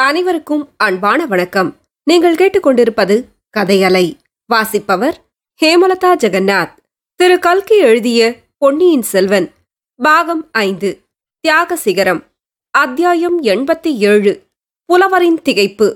அனைவருக்கும் அன்பான வணக்கம். நீங்கள் கேட்டுக்கொண்டிருப்பது கதையலை. வாசிப்பவர் ஹேமலதா ஜெகநாத். திரு கல்கி எழுதிய பொன்னியின் செல்வன். பாகம் ஐந்து. தியாக சிகரம். அத்தியாயம் எண்பத்தி ஏழு. புலவரின் திகைப்பு.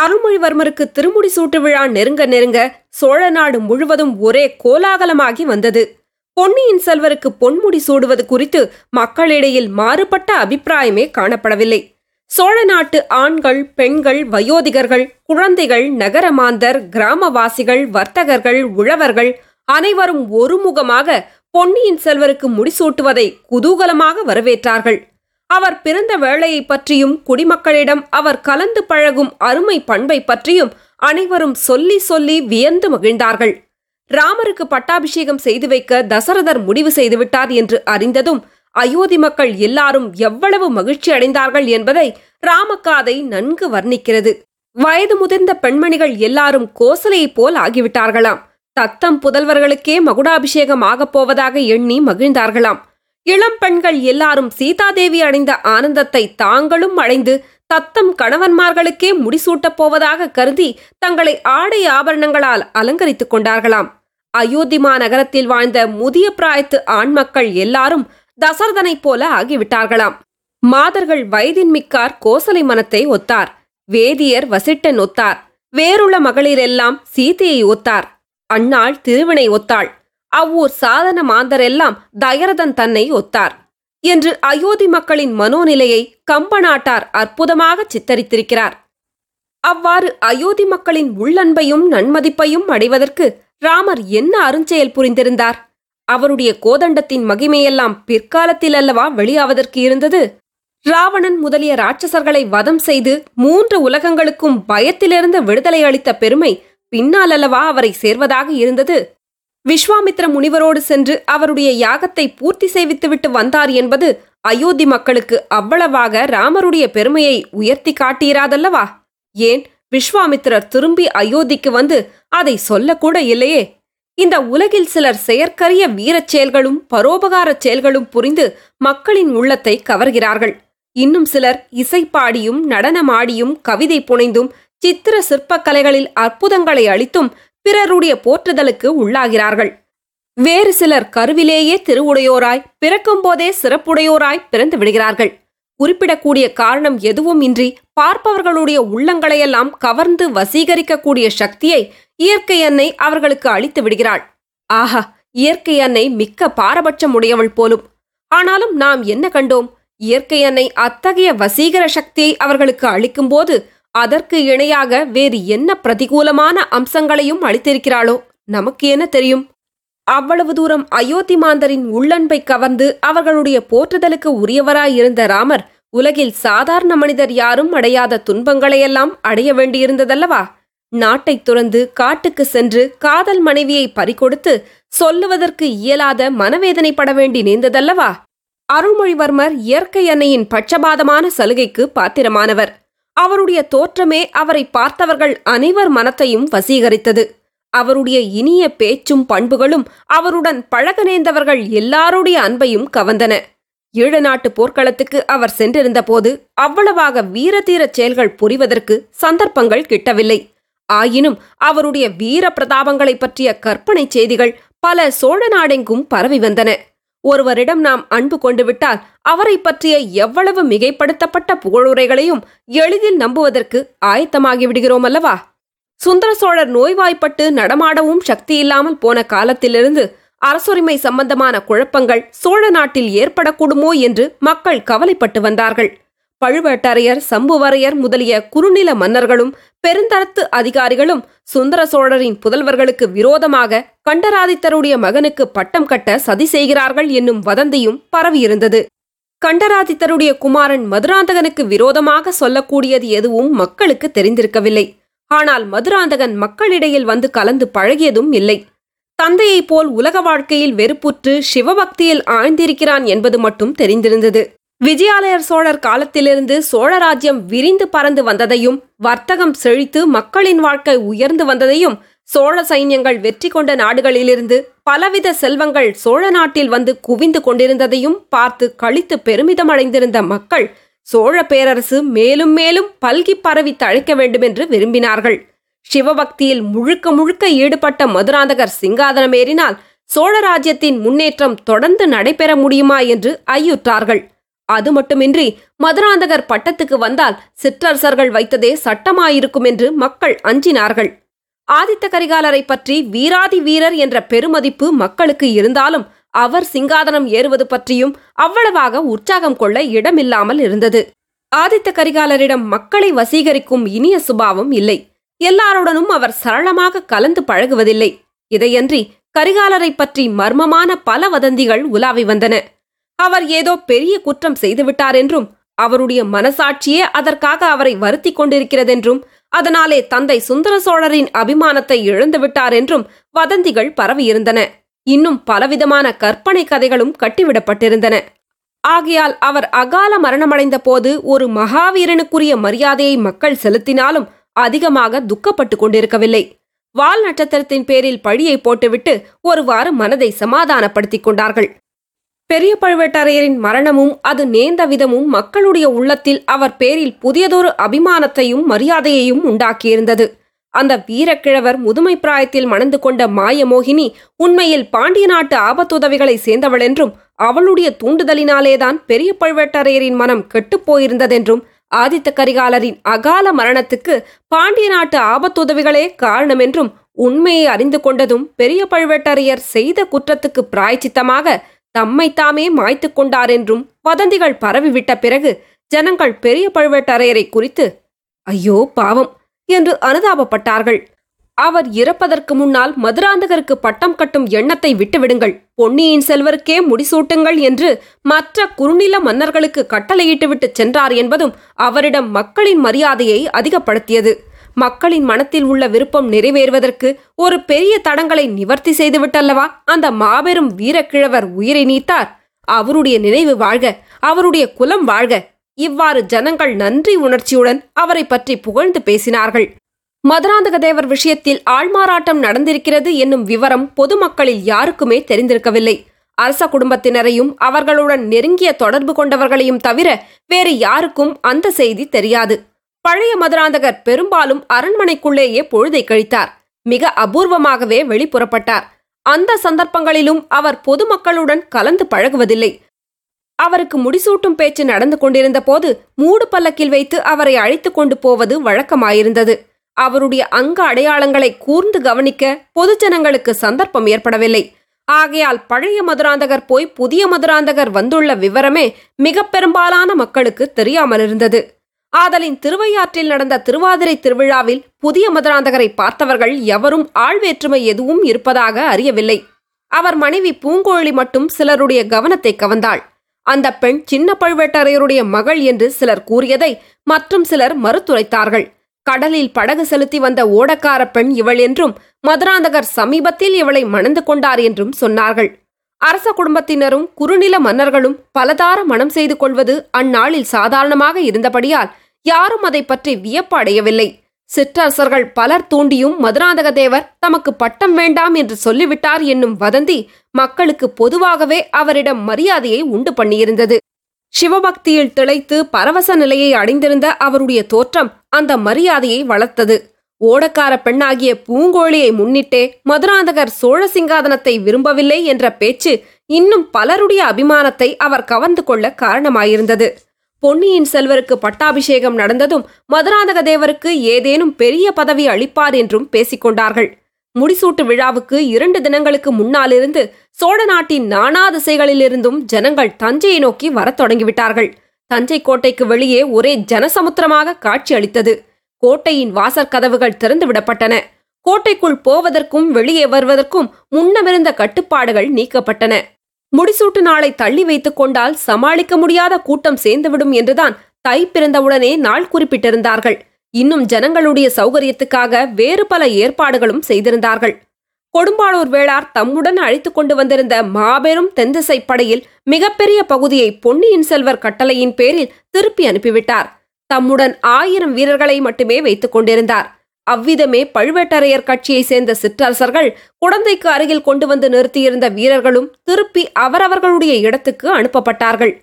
அருள்மொழிவர்மருக்கு திருமுடி சூட்டு விழா நெருங்க நெருங்க சோழ நாடு முழுவதும் ஒரே கோலாகலமாகி வந்தது. பொன்னியின் செல்வருக்கு பொன்முடி சூடுவது குறித்து மக்களிடையில் மாறுபட்ட அபிப்பிராயமே காணப்படவில்லை. சோழ நாட்டு ஆண்கள் பெண்கள் வயோதிகர்கள் குழந்தைகள் நகரமாந்தர் கிராமவாசிகள் வர்த்தகர்கள் உழவர்கள் அனைவரும் ஒருமுகமாக பொன்னியின் செல்வருக்கு முடிசூட்டுவதை குதூகலமாக வரவேற்றார்கள். அவர் பிறந்த வேளையை பற்றியும் குடிமக்களிடம் அவர் கலந்து பழகும் அருமை பண்பை பற்றியும் அனைவரும் சொல்லி சொல்லி வியந்து மகிழ்ந்தார்கள். ராமருக்கு பட்டாபிஷேகம் செய்து வைக்க தசரதர் முடிவு செய்துவிட்டார் என்று அறிந்ததும் அயோத்தி மக்கள் எல்லாரும் எவ்வளவு மகிழ்ச்சி அடைந்தார்கள் என்பதை ராமக்காதை நன்கு வர்ணிக்கிறது. வயது முதிர்ந்த பெண்மணிகள் எல்லாரும் கோசலையைப் போல் ஆகிவிட்டார்களாம். தத்தம் புதல்வர்களுக்கே மகுடாபிஷேகம் ஆகப் போவதாக எண்ணி மகிழ்ந்தார்களாம். இளம் பெண்கள் எல்லாரும் சீதாதேவி அடைந்த ஆனந்தத்தை தாங்களும் அடைந்து தத்தம் கணவன்மார்களுக்கே முடிசூட்டப் போவதாக கருதி தங்களை ஆடை ஆபரணங்களால் அலங்கரித்துக் கொண்டார்களாம். அயோத்திமா நகரத்தில் வாழ்ந்த முதிய பிராயத்து ஆண்மக்கள் எல்லாரும் தசரதனைப் போல ஆகிவிட்டார்களாம். மாதர்கள் வயதின் மிக்கார் கோசலை மனத்தை ஒத்தார். வேதியர் வசிட்டன் ஒத்தார் வேறுள்ள மகளிரெல்லாம் சீதையை ஒத்தார். அன்னாள் திருவினை ஒத்தாள். அவ்வூர் சாதன மாந்தரெல்லாம் தயரதன் தன்னை ஒத்தார். என்று அயோத்தி மக்களின் மனோநிலையை கம்பநாட்டார் அற்புதமாக சித்தரித்திருக்கிறார். அவ்வாறு அயோத்தி மக்களின் உள்ளன்பையும் நன்மதிப்பையும் அடைவதற்கு ராமர் என்ன அருஞ்செயல் புரிந்திருந்தார்? அவருடைய கோதண்டத்தின் மகிமையெல்லாம் பிற்காலத்தில் அல்லவா வெளியாவதற்கு இருந்தது? ராவணன் முதலிய ராட்சசர்களை வதம் செய்து மூன்று உலகங்களுக்கும் பயத்திலிருந்து விடுதலை அளித்த பெருமை பின்னால் அல்லவா அவரை சேர்வதாக இருந்தது. விஸ்வாமித்ர முனிவரோடு சென்று அவருடைய யாகத்தை பூர்த்தி செய்வித்துவிட்டு வந்தார் என்பது அயோத்தி மக்களுக்கு அவ்வளவாக ராமருடைய பெருமையை உயர்த்தி காட்டியிராதல்லவா? ஏன்? விஸ்வாமித்திரர் திரும்பி அயோத்திக்கு வந்து அதை சொல்லக்கூட இல்லையே. இந்த உலகில் சிலர் செயற்கரிய வீரச் செயல்களும் பரோபகாரச் செயல்களும் புரிந்து மக்களின் உள்ளத்தை கவர்கிறார்கள். இன்னும் சிலர் இசைப்பாடியும் நடனமாடியும் கவிதை புனைந்தும் சித்திர சிற்பக்கலைகளில் அற்புதங்களை அளித்தும் பிறருடைய போற்றுதலுக்கு உள்ளாகிறார்கள். வேறு சிலர் கருவிலேயே திருவுடையோராய் பிறக்கும்போதே சிறப்புடையோராய் பிறந்து விடுகிறார்கள். குறிப்பிடக்கூடிய காரணம் எதுவும் இன்றி பார்ப்பவர்களுடைய உள்ளங்களையெல்லாம் கவர்ந்து வசீகரிக்கக்கூடிய சக்தியை இயற்கை அன்னை அவர்களுக்கு அளித்து விடுகிறாள். ஆஹா இயற்கை அன்னை மிக்க பாரபட்சம் உடையவள் போலும். ஆனாலும் நாம் என்ன கண்டோம்? இயற்கை அன்னை அத்தகைய வசீகர சக்தியை அவர்களுக்கு அளிக்கும்போது அதற்கு இணையாக வேறு என்ன பிரதிகூலமான அம்சங்களையும் அளித்திருக்கிறாளோ? நமக்கு என்ன தெரியும்? அவ்வளவு தூரம் அயோத்தி மாந்தரின் உள்ளன்பை கவர்ந்து அவர்களுடைய போற்றுதலுக்கு உரியவராயிருந்த ராமர் உலகில் சாதாரண மனிதர் யாரும் அடையாத துன்பங்களையெல்லாம் அடைய வேண்டியிருந்ததல்லவா? நாட்டைத் துறந்து காட்டுக்கு சென்று காதல் மனைவியை பறிகொடுத்து சொல்லுவதற்கு இயலாத மனவேதனைப்பட வேண்டி நேர்ந்ததல்லவா? அருள்மொழிவர்மர் இயற்கை அன்னையின் பட்சபாதமான சலுகைக்கு பாத்திரமானவர். அவருடைய தோற்றமே அவரை பார்த்தவர்கள் அனைவர் மனத்தையும் வசீகரித்தது. அவருடைய இனிய பேச்சும் பண்புகளும் அவருடன் பழக நேர்ந்தவர்கள் எல்லாருடைய அன்பையும் கவர்ந்தன. ஈழ நாட்டு போர்க்களத்துக்கு அவர் சென்றிருந்தபோது அவ்வளவாக வீரதீரச் செயல்கள் புரிவதற்கு சந்தர்ப்பங்கள் கிட்டவில்லை. ஆயினும் அவருடைய வீர பிரதாபங்களைப் பற்றிய கற்பனை செய்திகள் பல சோழ நாடெங்கும் பரவி வந்தன. ஒருவரிடம் நாம் அன்பு கொண்டு விட்டால் அவரை பற்றிய எவ்வளவு மிகைப்படுத்தப்பட்ட புகழுரைகளையும் எளிதில் நம்புவதற்கு ஆயத்தமாகி விடுகிறோம் அல்லவா சுந்தர சோழர் நோய்வாய்ப்பட்டு நடமாடவும் சக்தியில்லாமல் போன காலத்திலிருந்து அரசுரிமை சம்பந்தமான குழப்பங்கள் சோழ நாட்டில் ஏற்படக்கூடுமோ என்று மக்கள் கவலைப்பட்டு வந்தார்கள். பழுவேட்டரையர் சம்புவரையர் முதலிய குறுநில மன்னர்களும் பெருந்தரத்து அதிகாரிகளும் சுந்தர சோழரின் புதல்வர்களுக்கு விரோதமாக கண்டராதித்தருடைய மகனுக்கு பட்டம் கட்ட சதி செய்கிறார்கள் என்னும் வதந்தியும் பரவியிருந்தது. கண்டராதித்தருடைய குமாரன் மதுராந்தகனுக்கு விரோதமாக சொல்லக்கூடியது எதுவும் மக்களுக்கு தெரிந்திருக்கவில்லை. ஆனால் மதுராந்தகன் மக்களிடையில் வந்து கலந்து பழகியதும் இல்லை. தந்தையைப் போல் உலக வாழ்க்கையில் வெறுப்புற்று சிவபக்தியில் ஆழ்ந்திருக்கிறான் என்பது மட்டும் தெரிந்திருந்தது. விஜயாலயர் சோழர் காலத்திலிருந்து சோழராஜ்யம் விரிந்து பறந்து வந்ததையும் வர்த்தகம் செழித்து மக்களின் வாழ்க்கை உயர்ந்து வந்ததையும் சோழ சைன்யங்கள் வெற்றி கொண்ட நாடுகளிலிருந்து பலவித செல்வங்கள் சோழ நாட்டில் வந்து குவிந்து கொண்டிருந்ததையும் பார்த்து கழித்து பெருமிதம் அடைந்திருந்த மக்கள் சோழ பேரரசு மேலும் மேலும் பல்கி பரவி தழைக்க வேண்டுமென்று விரும்பினார்கள். சிவபக்தியில் முழுக்க முழுக்க ஈடுபட்ட மதுராந்தகர் சிங்காதனம் ஏறினால் சோழ ராஜ்யத்தின் முன்னேற்றம் தொடர்ந்து நடைபெற முடியுமா என்று ஐயுற்றார்கள். அது மட்டுமின்றி மதுராந்தகர் பட்டத்துக்கு வந்தால் சிற்றரசர்கள் வைத்ததே சட்டமாயிருக்கும் என்று மக்கள் அஞ்சினார்கள். ஆதித்த கரிகாலரை பற்றி வீராதி வீரர் என்ற பெருமதிப்பு மக்களுக்கு இருந்தாலும் அவர் சிங்காதனம் ஏறுவது பற்றியும் அவ்வளவாக உற்சாகம் கொள்ள இடமில்லாமல் இருந்தது. ஆதித்த கரிகாலரிடம் மக்களை வசீகரிக்கும் இனிய சுபாவம் இல்லை. எல்லாருடனும் அவர் சரளமாக கலந்து பழகுவதில்லை. இதையன்றி கரிகாலரை பற்றி மர்மமான பல வதந்திகள் உலாவி வந்தன. அவர் ஏதோ பெரிய குற்றம் செய்துவிட்டார் என்றும் அவருடைய மனசாட்சியே அதற்காக அவரை வருத்தி கொண்டிருக்கிறதென்றும் அதனாலே தந்தை சுந்தர சோழரின் அபிமானத்தை இழந்துவிட்டார் என்றும் வதந்திகள் பரவியிருந்தன. இன்னும் பலவிதமான கற்பனை கதைகளும் கட்டிவிடப்பட்டிருந்தன. ஆகையால் அவர் அகால மரணமடைந்த போது ஒரு மகாவீரனுக்குரிய மரியாதையை மக்கள் செலுத்தினாலும் அதிகமாக துக்கப்பட்டு கொண்டிருக்கவில்லை. வால் நட்சத்திரத்தின் பேரில் பழியை போட்டுவிட்டு ஒருவாறு மனதை சமாதானப்படுத்திக் கொண்டார்கள். பெரிய பழுவேட்டரையரின் மரணமும் அது நேர்ந்த விதமும் மக்களுடைய உள்ளத்தில் அவர் பேரில் புதியதொரு அபிமானத்தையும் மரியாதையையும் உண்டாக்கியிருந்தது. அந்த வீரக்கிழவர் முதுமை பிராயத்தில் மணந்து கொண்ட மாயமோகினி உண்மையில் பாண்டிய நாட்டு ஆபத்துதவிகளை சேர்ந்தவள் என்றும் அவளுடைய தூண்டுதலினாலேதான் பெரிய பழுவேட்டரையரின் மனம் கெட்டுப்போயிருந்ததென்றும் ஆதித்த கரிகாலரின் அகால மரணத்துக்கு பாண்டிய நாட்டு ஆபத்துதவிகளே காரணமென்றும் உண்மையை அறிந்து கொண்டதும் பெரிய பழுவேட்டரையர் செய்த குற்றத்துக்கு பிராய்ச்சித்தமாக தம்மைத்தாமே மாய்த்து கொண்டார் என்றும் வதந்திகள் பரவிவிட்ட பிறகு ஜனங்கள் பெரிய பழுவேட்டரையரை குறித்து ஐயோ பாவம் என்று அனுதாபப்பட்டார்கள். அவர் இறப்பதற்கு முன்னால் மதுராந்தகருக்கு பட்டம் கட்டும் எண்ணத்தை விட்டுவிடுங்கள். பொன்னியின் செல்வருக்கே முடிசூட்டுங்கள் என்று மற்ற குறுநில மன்னர்களுக்கு கட்டளையிட்டுவிட்டு சென்றார் என்பதும் அவரிடம் மக்களின் மரியாதையை அதிகப்படுத்தியது. மக்களின் மனத்தில் உள்ள விருப்பம் நிறைவேறுவதற்கு ஒரு பெரிய தடங்களை நிவர்த்தி செய்துவிட்டல்லவா? அந்த மாபெரும் வீரக்கிழவர் உயிரை நீத்தார். அவருடைய நினைவு வாழ்க அவருடைய குலம் வாழ்க. இவ்வாறு ஜனங்கள் நன்றி உணர்ச்சியுடன் அவரை பற்றி புகழ்ந்து பேசினார்கள். மதுராந்தக தேவர் விஷயத்தில் ஆள்மாறாட்டம் நடந்திருக்கிறது என்னும் விவரம் பொதுமக்களில் யாருக்குமே தெரிந்திருக்கவில்லை. அரச குடும்பத்தினரையும் அவர்களுடன் நெருங்கிய தொடர்பு கொண்டவர்களையும் தவிர வேறு யாருக்கும் அந்த செய்தி தெரியாது. பழைய மதுராந்தகர் பெரும்பாலும் அரண்மனைக்குள்ளேயே பொழுதை கழித்தார். மிக அபூர்வமாகவே வெளிப்புறப்பட்டார். அந்த சந்தர்ப்பங்களிலும் அவர் பொதுமக்களுடன் கலந்து பழகுவதில்லை. அவருக்கு முடிசூட்டும் பேச்சு நடந்து கொண்டிருந்த போது மூடு பல்லக்கில் வைத்து அவரை அழைத்துக் கொண்டு போவது வழக்கமாயிருந்தது. அவருடைய அங்க அடையாளங்களை கூர்ந்து கவனிக்க பொதுஜனங்களுக்கு சந்தர்ப்பம் ஏற்படவில்லை. ஆகையால் பழைய மதுராந்தகர் போய் புதிய மதுராந்தகர் வந்துள்ள விவரமே மிக பெரும்பாலான மக்களுக்கு தெரியாமல் இருந்தது ஆதலின் திருவையாற்றில் நடந்த திருவாதிரை திருவிழாவில் புதிய மதுராந்தகரை பார்த்தவர்கள் எவரும் ஆழ்வேற்றுமை எதுவும் இருப்பதாக அறியவில்லை. அவர் மனைவி பூங்கோழி மட்டும் சிலருடைய கவனத்தை கவர்ந்தாள். அந்த பெண் சின்ன பழுவேட்டரையருடைய மகள் என்று சிலர் கூறியதை மற்றும் சிலர் மறுத்துரைத்தார்கள். கடலில் படகு செலுத்தி வந்த ஓடக்கார பெண் இவள் என்றும் மதுராந்தகர் சமீபத்தில் இவளை மணந்து கொண்டார் என்றும் சொன்னார்கள். அரச குடும்பத்தினரும் குறுநில மன்னர்களும் பலதார மனம் செய்து கொள்வது அந்நாளில் சாதாரணமாக இருந்தபடியால் யாரும் அதை பற்றி வியப்படையவில்லை. சிற்றரசர்கள் பலர் தூண்டியும் மதுராந்தக தேவர் தமக்கு பட்டம் வேண்டாம் என்று சொல்லிவிட்டார் என்னும் வதந்தி மக்களுக்கு பொதுவாகவே அவரிடம் மரியாதையை உண்டு பண்ணியிருந்தது. சிவபக்தியில் திளைத்து பரவச நிலையை அடைந்திருந்த அவருடைய தோற்றம் அந்த மரியாதையை வளர்த்தது. ஓடக்கார பெண்ணாகிய பூங்கோழியை முன்னிட்டே மதுராந்தகர் சோழ சிங்காதனத்தை விரும்பவில்லை என்ற பேச்சு இன்னும் பலருடைய அபிமானத்தை அவர் கவர்ந்து கொள்ள காரணமாயிருந்தது. பொன்னியின் செல்வருக்கு பட்டாபிஷேகம் நடந்ததும் மதுராந்தக தேவருக்கு ஏதேனும் பெரிய பதவி அளிப்பார் என்றும் பேசிக்கொண்டார்கள். முடிசூட்டு விழாவுக்கு இரண்டு தினங்களுக்கு முன்னாலிருந்து சோழ நாட்டின் நானா திசைகளிலிருந்தும் ஜனங்கள் தஞ்சையை நோக்கி வரத் தொடங்கிவிட்டார்கள். தஞ்சை கோட்டைக்கு வெளியே ஒரே ஜனசமுத்திரமாக காட்சி அளித்தது. கோட்டையின் வாசற்கதவுகள் கதவுகள் திறந்துவிடப்பட்டன கோட்டைக்குள் போவதற்கும் வெளியே வருவதற்கும் முன்னமிருந்த கட்டுப்பாடுகள் நீக்கப்பட்டன. முடிசூட்டு நாளை தள்ளி வைத்துக் கொண்டால் சமாளிக்க முடியாத கூட்டம் சேர்ந்துவிடும் என்றுதான் தை பிறந்தவுடனே நாள் குறிப்பிட்டிருந்தார்கள். இன்னும் ஜனங்களுடைய சௌகரியத்துக்காக வேறு பல ஏற்பாடுகளும் செய்திருந்தார்கள். கொடும்பாளூர் வேளார் தம்முடன் அழைத்துக் கொண்டு வந்திருந்த மாபெரும் தென்திசை படையில் மிகப்பெரிய பகுதியை பொன்னியின் செல்வர் கட்டளையின் பேரில் திருப்பி அனுப்பிவிட்டார். தம்முடன் ஆயிரம் வீரர்களை மட்டுமே வைத்துக் கொண்டிருந்தார். அவ்விதமே பழுவேட்டரையர் கட்சியை சேர்ந்த சிற்றரசர்கள் குழந்தைக்கு அருகில் கொண்டு வந்து நிறுத்தியிருந்த வீரர்களும் திருப்பி அவரவர்களுடைய இடத்துக்கு அனுப்பப்பட்டார்கள்.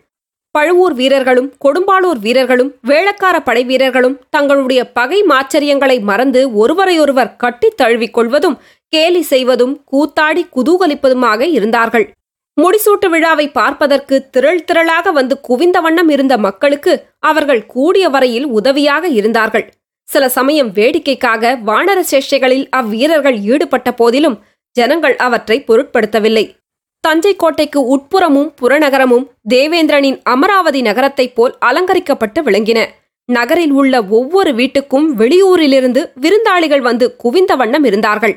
பழுவூர் வீரர்களும் கொடும்பாளூர் வீரர்களும் வேளக்கார படை வீரர்களும் தங்களுடைய பகை மாச்சரியங்களை மறந்து ஒருவரையொருவர் கட்டித் தழுவிக் கொள்வதும் கேலி செய்வதும் கூத்தாடி குதூகலிப்பதுமாக இருந்தார்கள். முடிசூட்டு விழாவை பார்ப்பதற்கு திரள் திரளாக வந்து குவிந்த வண்ணம் இருந்த மக்களுக்கு அவர்கள் கூடிய வரையில் உதவியாக இருந்தார்கள். சில சமயம் வேடிக்கைக்காக வானர சேஷ்டைகளில் அவ்வீரர்கள் ஈடுபட்ட போதிலும் ஜனங்கள் அவற்றை பொருட்படுத்தவில்லை. தஞ்சை கோட்டைக்கு உட்புறமும் புறநகரமும் தேவேந்திரனின் அமராவதி நகரத்தைப் போல் அலங்கரிக்கப்பட்டு விளங்கின. நகரில் உள்ள ஒவ்வொரு வீட்டுக்கும் வெளியூரிலிருந்து விருந்தாளிகள் வந்து குவிந்த வண்ணம் இருந்தார்கள்.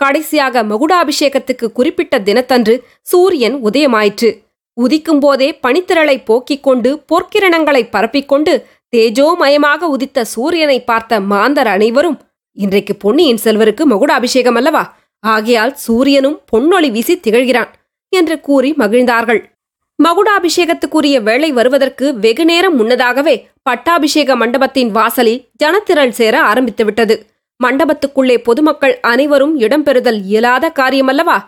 கடைசியாக மகுடாபிஷேகத்துக்கு குறிப்பிட்ட தினத்தன்று சூரியன் உதயமாயிற்று. உதிக்கும் போதே பனித்திரளை போக்கிக் கொண்டு பொற்கிரணங்களை பரப்பிக்கொண்டு தேஜோமயமாக உதித்த சூரியனை பார்த்த மாந்தர் அனைவரும் இன்றைக்கு பொன்னியின் செல்வருக்கு மகுடாபிஷேகம் அல்லவா ஆகையால் சூரியனும் பொன்னொளி வீசி திகழ்கிறான் என்று கூறி மகிழ்ந்தார்கள். மகுடாபிஷேகத்துக்குரிய வேளை வருவதற்கு வெகு நேரம் முன்னதாகவே பட்டாபிஷேக மண்டபத்தின் வாசலில் ஜனத்திரள் சேர ஆரம்பித்துவிட்டது. மண்டபத்துக்குள்ளே பொதுமக்கள் அனைவரும் இடம்பெறுதல் இயலாத காரியமல்லவா?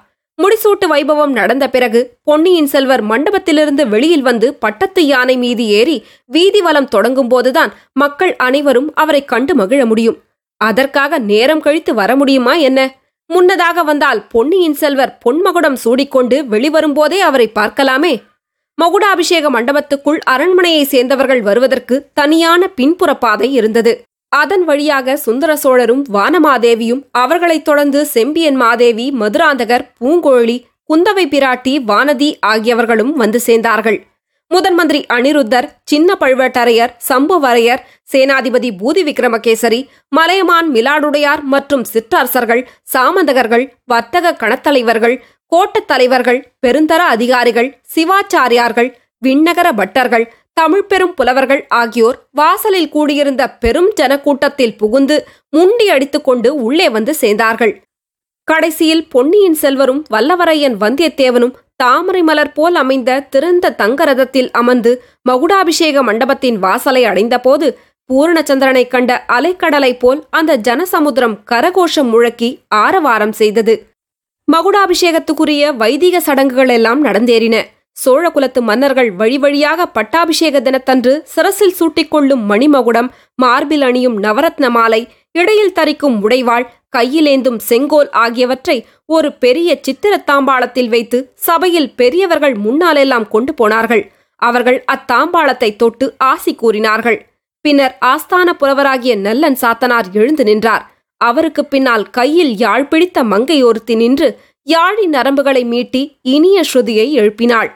முடிசூட்டு வைபவம் நடந்த பிறகு பொன்னியின் செல்வர் மண்டபத்திலிருந்து வெளியில் வந்து பட்டத்து யானை மீது ஏறி வீதி வலம் தொடங்கும் போதுதான் மக்கள் அனைவரும் அவரை கண்டு மகிழ முடியும். அதற்காக நேரம் கழித்து வர முடியுமா என்ன? முன்னதாக வந்தால் பொன்னியின் செல்வர் பொன்மகுடம் சூடிக்கொண்டு வெளிவரும்போதே அவரை பார்க்கலாமே. மகுடாபிஷேக மண்டபத்துக்குள் அரண்மனையை சேர்ந்தவர்கள் வருவதற்கு தனியான பின்புற பாதை இருந்தது. அதன் வழியாக சுந்தர சோழரும் வானமாதேவியும் அவர்களைத் தொடர்ந்து செம்பியன் மாதேவி மதுராந்தகர் பூங்கோழி குந்தவை பிராட்டி வானதி ஆகியவர்களும் வந்து சேர்ந்தார்கள். முதன் மந்திரி அனிருத்தர் சின்ன பழுவேட்டரையர் சம்புவரையர் சேனாதிபதி பூதி விக்ரமகேசரி மலையமான் மிலாடுடையார் மற்றும் சிற்றரசர்கள் சாமந்தகர்கள் வர்த்தக கணத்தலைவர்கள் கோட்டத் தலைவர்கள் பெருந்தர அதிகாரிகள் சிவாச்சாரியார்கள் விண்ணகர பட்டர்கள் தமிழ் பெரும் புலவர்கள் ஆகியோர் வாசலில் கூடியிருந்த பெரும் ஜனக்கூட்டத்தில் புகுந்து முண்டி அடித்துக்கொண்டு உள்ளே வந்து சேர்ந்தார்கள். கடைசியில் பொன்னியின் செல்வரும் வல்லவரையன் வந்தியத்தேவனும் தாமரை மலர் போல் அமைந்த திறந்த தங்கரதத்தில் அமர்ந்து மகுடாபிஷேக மண்டபத்தின் வாசலை அடைந்தபோது பூரணச்சந்திரனைக் கண்ட அலைக்கடலைப் போல் அந்த ஜனசமுத்திரம் கரகோஷம் முழக்கி ஆரவாரம் செய்தது. மகுடாபிஷேகத்துக்குரிய வைதிக சடங்குகள் எல்லாம் நடந்தேறின. சோழகுலத்து மன்னர்கள் வழி வழியாக பட்டாபிஷேக தினத்தன்று சிரசில் சூட்டிக்கொள்ளும் மணிமகுடம் மார்பில் அணியும் நவரத்ன மாலை இடையில் தரிக்கும் உடைவாள் கையிலேந்தும் செங்கோல் ஆகியவற்றை ஒரு பெரிய சித்திரத்தாம்பாளத்தில் வைத்து சபையில் பெரியவர்கள் முன்னாலெல்லாம் கொண்டு போனார்கள். அவர்கள் அத்தாம்பாளத்தை தொட்டு ஆசி கூறினார்கள். பின்னர் ஆஸ்தான புலவராகிய நல்லன் சாத்தனார் எழுந்து நின்றார். அவருக்கு பின்னால் கையில் யாழ் பிடித்த மங்கை ஒருத்தி நின்று யாழின் நரம்புகளை மீட்டி இனிய ஸ்ருதியை எழுப்பினாள்.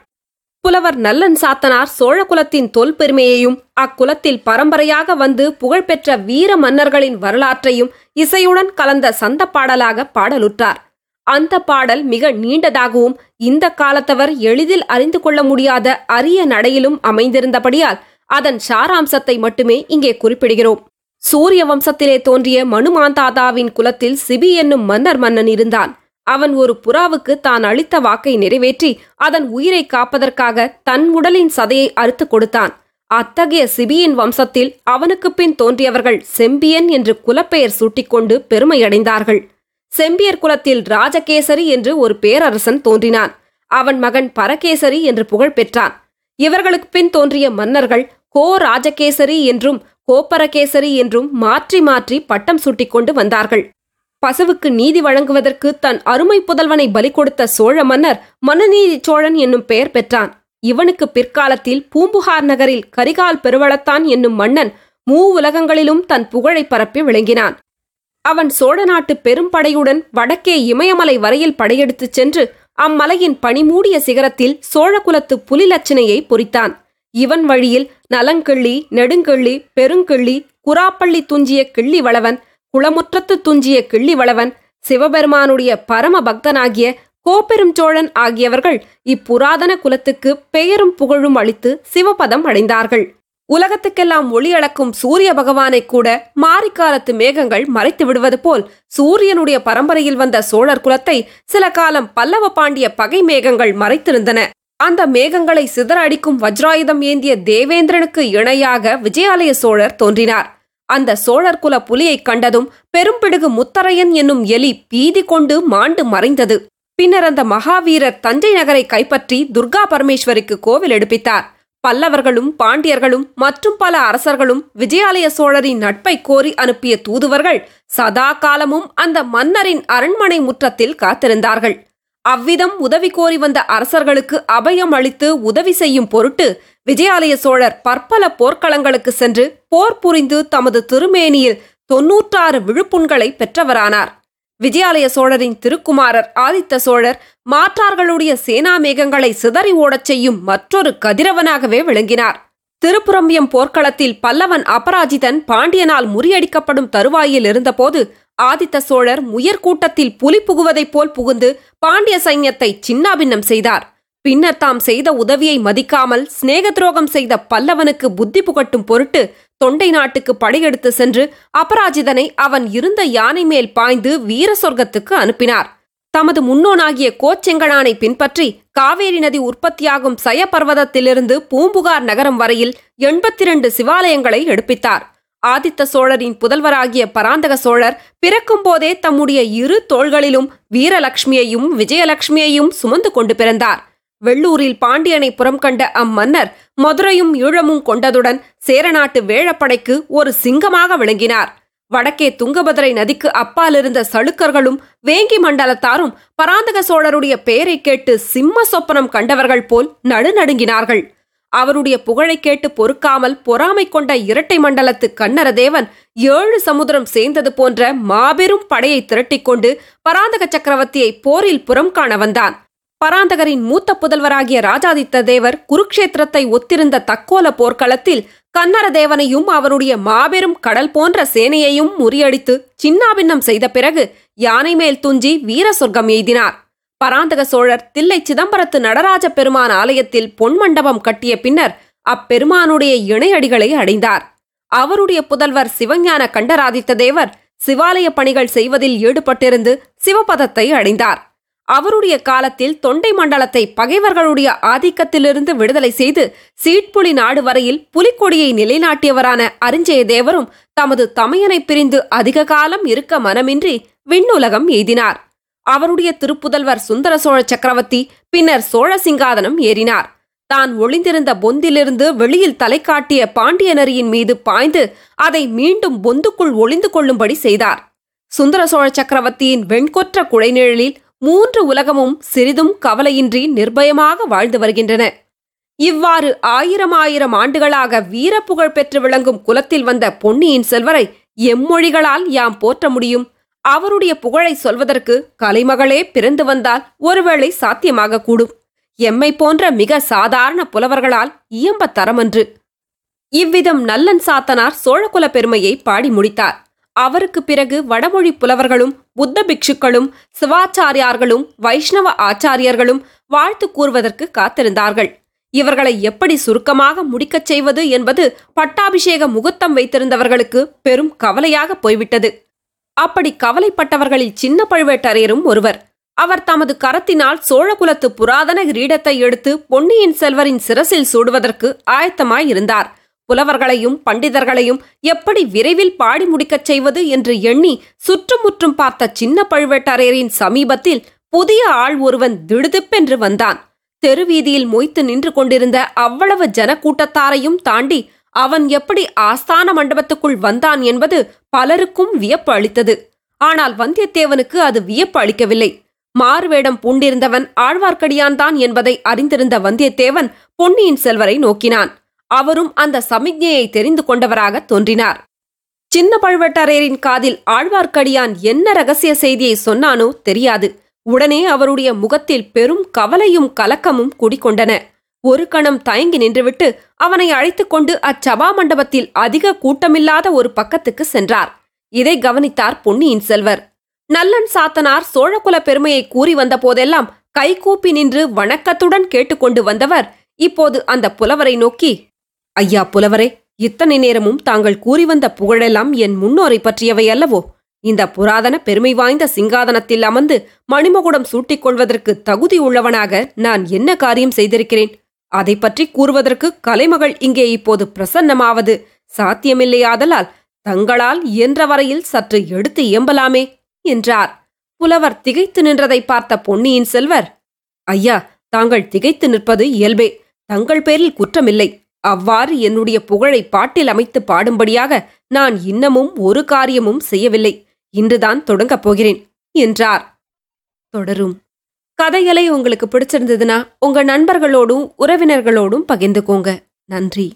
புலவர் நல்லன் சாத்தனார் சோழகுலத்தின் தொல் பெருமையையும் அக்குலத்தில் பரம்பரையாக வந்து புகழ்பெற்ற வீர மன்னர்களின் வரலாற்றையும் இசையுடன் கலந்த சந்த பாடலாக பாடலுற்றார். அந்த பாடல் மிக நீண்டதாகவும் இந்த காலத்தவர் எளிதில் அறிந்து கொள்ள முடியாத அரிய நடையிலும் அமைந்திருந்தபடியால் அதன் சாராம்சத்தை மட்டுமே இங்கே குறிப்பிடுகிறோம். சூரிய வம்சத்திலே தோன்றிய மனுமாந்தாதாவின் குலத்தில் சிபி என்னும் மன்னர் மன்னன் இருந்தான். அவன் ஒரு புறாவுக்கு தான் அளித்த வாக்கை நிறைவேற்றி அதன் உயிரை காப்பதற்காக தன் உடலின் சதையை அறுத்து கொடுத்தான். அத்தகைய சிபியின் வம்சத்தில் அவனுக்கு பின் தோன்றியவர்கள் செம்பியன் என்று குலப்பெயர் சூட்டிக்கொண்டு பெருமையடைந்தார்கள். செம்பியர் குலத்தில் ராஜகேசரி என்று ஒரு பேரரசன் தோன்றினான். அவன் மகன் பரகேசரி என்று புகழ் பெற்றான். இவர்களுக்கு பின் தோன்றிய மன்னர்கள் கோ ராஜகேசரி என்றும் கோப்பரகேசரி என்றும் மாற்றி மாற்றி பட்டம் சூட்டிக்கொண்டு வந்தார்கள். பசுவுக்கு நீதி வழங்குவதற்கு தன் அருமை புதல்வனை பலி கொடுத்த சோழ மன்னர் மனுநீதி சோழன் என்னும் பெயர் பெற்றான். இவனுக்கு பிற்காலத்தில் பூம்புகார் நகரில் கரிகால் பெருவளத்தான் என்னும் மன்னன் மூ உலகங்களிலும் தன் புகழை பரப்பி விளங்கினான். அவன் சோழ நாட்டு பெரும்படையுடன் வடக்கே இமயமலை வரையில் படையெடுத்துச் சென்று அம்மலையின் பனிமூடிய சிகரத்தில் சோழகுலத்து புலிலட்சணையை பொறித்தான். இவன் வழியில் நலங்கிள்ளி நெடுங்கிள்ளி பெருங்கிள்ளி குராப்பள்ளி துஞ்சிய கிள்ளி வளவன் குளமுற்றத்து துஞ்சிய கிள்ளி வளவன் சிவபெருமானுடைய பரம பக்தனாகிய கோப்பெரும் சோழன் ஆகியவர்கள் இப்புராதன குலத்துக்கு பெயரும் புகழும் அளித்து சிவபதம் அடைந்தார்கள். உலகத்துக்கெல்லாம் ஒளி அளக்கும் சூரிய பகவானை கூட மாரிக்காலத்து மேகங்கள் மறைத்து விடுவது போல் சூரியனுடைய பரம்பரையில் வந்த சோழர் குலத்தை சில காலம் பல்லவ பாண்டிய பகை மேகங்கள் மறைத்திருந்தன. அந்த மேகங்களை சிதற அடிக்கும் வஜ்ராயுதம் ஏந்திய தேவேந்திரனுக்கு இணையாக விஜயாலய சோழர் தோன்றினார். அந்த சோழர் குல புலியைக் கண்டதும் பெரும்பிடுகு முத்தரையன் என்னும் எலி பீதி கொண்டு மாண்டு மறைந்தது. பின்னர் அந்த மகாவீரர் தஞ்சை நகரை கைப்பற்றி துர்கா பரமேஸ்வரிக்கு கோவில் எடுப்பித்தார். பல்லவர்களும் பாண்டியர்களும் மற்றும் பல அரசர்களும் விஜயாலய சோழரின் நட்பை கோரி அனுப்பிய தூதுவர்கள் சதா காலமும் அந்த மன்னரின் அரண்மனை முற்றத்தில் காத்திருந்தார்கள். அவ்விதம் உதவி கோரி வந்த அரசர்களுக்கு அபயம் அளித்து உதவி செய்யும் பொருட்டு விஜயாலய சோழர் பற்பல போர்க்களங்களுக்கு சென்று போர் புரிந்து தமது திருமேனியில் தொன்னூற்றாறு விழுப்புண்களை பெற்றவரானார். விஜயாலய சோழரின் திருக்குமாரர் ஆதித்த சோழர் மாற்றார்களுடைய சேனா மேகங்களை சிதறி ஓடச் செய்யும் மற்றொரு கதிரவனாகவே விளங்கினார். திருப்புரம்பியம் போர்க்களத்தில் பல்லவன் அபராஜிதன் பாண்டியனால் முறியடிக்கப்படும் தருவாயில் இருந்தபோது ஆதித்த சோழர் முயற் கூட்டத்தில் புலி புகுவதைப் போல் புகுந்து பாண்டிய சைன்யத்தை சின்னாபின்னம் செய்தார். பின்னர் தாம் செய்த உதவியை மதிக்காமல் சிநேக துரோகம் செய்த பல்லவனுக்கு புத்தி புகட்டும் பொருட்டு தொண்டை நாட்டுக்கு படையெடுத்து சென்று அபராஜிதனை அவன் இருந்த யானை மேல் பாய்ந்து வீர சொர்க்கத்துக்கு அனுப்பினார். தமது முன்னோனாகிய கோச்செங்கனானை பின்பற்றி காவேரி நதி உற்பத்தியாகும் சயபர்வதத்திலிருந்து பூம்புகார் நகரம் வரையில் எண்பத்தி இரண்டு சிவாலயங்களை எடுப்பித்தார். ஆதித்த சோழரின் புதல்வராகிய பராந்தக சோழர் பிறக்கும் போதே தம்முடைய இரு தோள்களிலும் வீரலட்சுமியையும் விஜயலட்சுமியையும் சுமந்து கொண்டு பிறந்தார். வெள்ளூரில் பாண்டியனை புறம் கண்ட அம்மன்னர் மதுரையும் ஈழமும் கொண்டதுடன் சேரநாட்டு வேழப்படைக்கு ஒரு சிங்கமாக விளங்கினார். வடக்கே துங்கபதிரை நதிக்கு அப்பாலிருந்த சளுக்கர்களும் வேங்கி மண்டலத்தாரும் பராந்தக சோழருடைய பெயரை கேட்டு சிம்ம சொப்பனம் கண்டவர்கள் போல் நடுநடுங்கினார்கள். அவருடைய புகழை கேட்டு பொறுக்காமல் பொறாமை கொண்ட இரட்டை மண்டலத்து கண்ணரதேவன் ஏழு சமுத்திரம் சேர்ந்தது போன்ற மாபெரும் படையை திரட்டிக்கொண்டு பராந்தக சக்கரவர்த்தியை போரில் புறம் காண வந்தான். பராந்தகரின் மூத்த புதல்வராகிய ராஜாதித்த தேவர் குருக்ஷேத்திரத்தை ஒத்திருந்த தக்கோல போர்க்களத்தில் கன்னர தேவனையும் அவருடைய மாபெரும் கடல் போன்ற சேனையையும் முறியடித்து சின்னாபின்னம் செய்த பிறகு யானை மேல் துஞ்சி வீர சொர்க்கம் எய்தினார். பராந்தக சோழர் தில்லை சிதம்பரத்து நடராஜ பெருமான் ஆலயத்தில் பொன் மண்டபம் கட்டிய பின்னர் அப்பெருமானுடைய இணையடிகளை அடைந்தார். அவருடைய புதல்வர் சிவஞான கண்டராதித்த தேவர் சிவாலய பணிகள் செய்வதில் ஈடுபட்டிருந்து சிவபதத்தை அடைந்தார். அவருடைய காலத்தில் தொண்டை மண்டலத்தை பகைவர்களுடைய ஆதிக்கத்திலிருந்து விடுதலை செய்து சீட்புலி நாடு வரையில் புலிக்கொடியை நிலைநாட்டியவரான அரிஞ்சய தேவரும் தமது தமையனை பிரிந்து அதிக காலம் இருக்க மனமின்றி விண்ணுலகம் எய்தினார். அவருடைய திருப்புதல்வர் சுந்தர சோழ சக்கரவர்த்தி பின்னர் சோழ சிங்காதனம் ஏறினார். தான் ஒளிந்திருந்த பொந்திலிருந்து வெளியில் தலை காட்டிய பாண்டிய நரியின் மீது பாய்ந்து அதை மீண்டும் பொந்துக்குள் ஒளிந்து கொள்ளும்படி செய்தார். சுந்தர சோழ சக்கரவர்த்தியின் வெண்கொற்ற குழைநிழலில் மூன்று உலகமும் சிறிதும் கவலையின்றி நிர்பயமாக வாழ்ந்து வருகின்றன. இவ்வாறு ஆயிரம் ஆயிரம் ஆண்டுகளாக வீரப்புகழ் பெற்று விளங்கும் குலத்தில் வந்த பொன்னியின் செல்வரை எம்மொழிகளால் யாம் போற்ற முடியும்? அவருடைய புகழை சொல்வதற்கு கலைமகளே பிறந்து வந்தால் ஒருவேளை சாத்தியமாக கூடும். எம்மை போன்ற மிக சாதாரண புலவர்களால் இயம்ப தரமன்று. இவ்விதம் நல்லன் சாத்தனார் சோழகுல பெருமையை பாடி முடித்தார். அவருக்கு பிறகு வடமொழி புலவர்களும் புத்த பிக்ஷுக்களும் சிவாச்சாரியார்களும் வைஷ்ணவ ஆச்சாரியர்களும் வாழ்த்து கூறுவதற்கு காத்திருந்தார்கள். இவர்களை எப்படி சுருக்கமாக முடிக்கச் செய்வது என்பது பட்டாபிஷேக முகூர்த்தம் வைத்திருந்தவர்களுக்கு பெரும் கவலையாக போய்விட்டது. அப்படி கவலைப்பட்டவர்களில் சின்ன பழுவேட்டரையரும் ஒருவர். அவர் தமது கரத்தினால் சோழகுலத்து புராதன கிரீடத்தை எடுத்து பொன்னியின் செல்வரின் சிரசில் சூடுவதற்கு ஆயத்தமாயிருந்தார் புலவர்களையும் பண்டிதர்களையும் எப்படி விரைவில் பாடி முடிக்கச் செய்வது என்று எண்ணி சுற்றுமுற்றும் பார்த்த சின்ன பழுவேட்டரையரின் சமீபத்தில் புதிய ஆள் ஒருவன் திடுதிப்பென்று வந்தான். தெருவீதியில் மொய்த்து நின்று கொண்டிருந்த அவ்வளவு ஜனக்கூட்டத்தாரையும் தாண்டி அவன் எப்படி ஆஸ்தான மண்டபத்துக்குள் வந்தான் என்பது பலருக்கும் வியப்பு அளித்தது. ஆனால் வந்தியத்தேவனுக்கு அது வியப்பு அளிக்கவில்லை. மாறுவேடம் பூண்டிருந்தவன் ஆழ்வார்க்கடியான்தான் என்பதை அறிந்திருந்த வந்தியத்தேவன் பொன்னியின் செல்வரை நோக்கினான். அவரும் அந்த சமிக்ஞையை தெரிந்து கொண்டவராக தோன்றினார். சின்ன பழுவட்டரையரின் காதில் ஆழ்வார்க்கடியான் என்ன ரகசிய செய்தியை சொன்னானோ தெரியாது. உடனே அவருடைய முகத்தில் பெரும் கவலையும் கலக்கமும் குடிக்கொண்டன. ஒரு கணம் தயங்கி நின்றுவிட்டு அவனை அழைத்துக் கொண்டு அச்சபா மண்டபத்தில் அதிக கூட்டமில்லாத ஒரு பக்கத்துக்கு சென்றார். இதை கவனித்தார் பொன்னியின் செல்வர். நல்லன் சாத்தனார் சோழகுல பெருமையை கூறி வந்த போதெல்லாம் கைகூப்பி நின்று வணக்கத்துடன் கேட்டுக்கொண்டு வந்தவர். இப்போது அந்த புலவரை நோக்கி ஐயா புலவரே இத்தனை நேரமும் தாங்கள் கூறி வந்த புகழெல்லாம் என் முன்னோரை பற்றியவை அல்லவோ? இந்த புராதன பெருமை வாய்ந்த சிங்காதனத்தில் அமர்ந்து மணிமகுடம் சூட்டிக் கொள்வதற்கு தகுதி உள்ளவனாக நான் என்ன காரியம் செய்திருக்கிறேன்? அதை பற்றி கூறுவதற்கு கலைமகள் இங்கே இப்போது பிரசன்னமாவது. சாத்தியமில்லையாதலால் தங்களால் இயன்ற வரையில் சற்று எடுத்து இயம்பலாமே என்றார். புலவர் திகைத்து நின்றதை பார்த்த பொன்னியின் செல்வர் ஐயா தாங்கள் திகைத்து நிற்பது இயல்பே. தங்கள் பேரில் குற்றமில்லை. அவ்வாறு என்னுடைய புகழை பாட்டில் அமைத்து பாடும்படியாக நான் இன்னமும் ஒரு காரியமும் செய்யவில்லை. இன்றுதான் தொடங்கப் போகிறேன் என்றார். தொடரும். கதைகளை உங்களுக்கு பிடிச்சிருந்ததுன்னா உங்க நண்பர்களோடும் உறவினர்களோடும் பகிர்ந்துக்கோங்க. நன்றி.